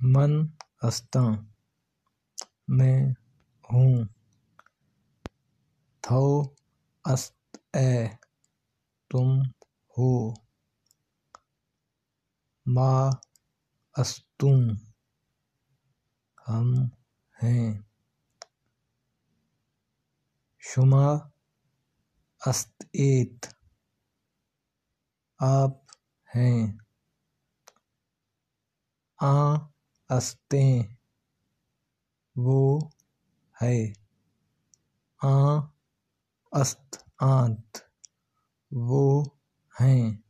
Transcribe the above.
من استاں میں ہوں۔ تھو است اے تم ہو۔ ما استم ہم ہیں۔ شما است ایت۔ آپ ہیں۔ آں وہ ہے۔ آ است آنت وہ ہیں۔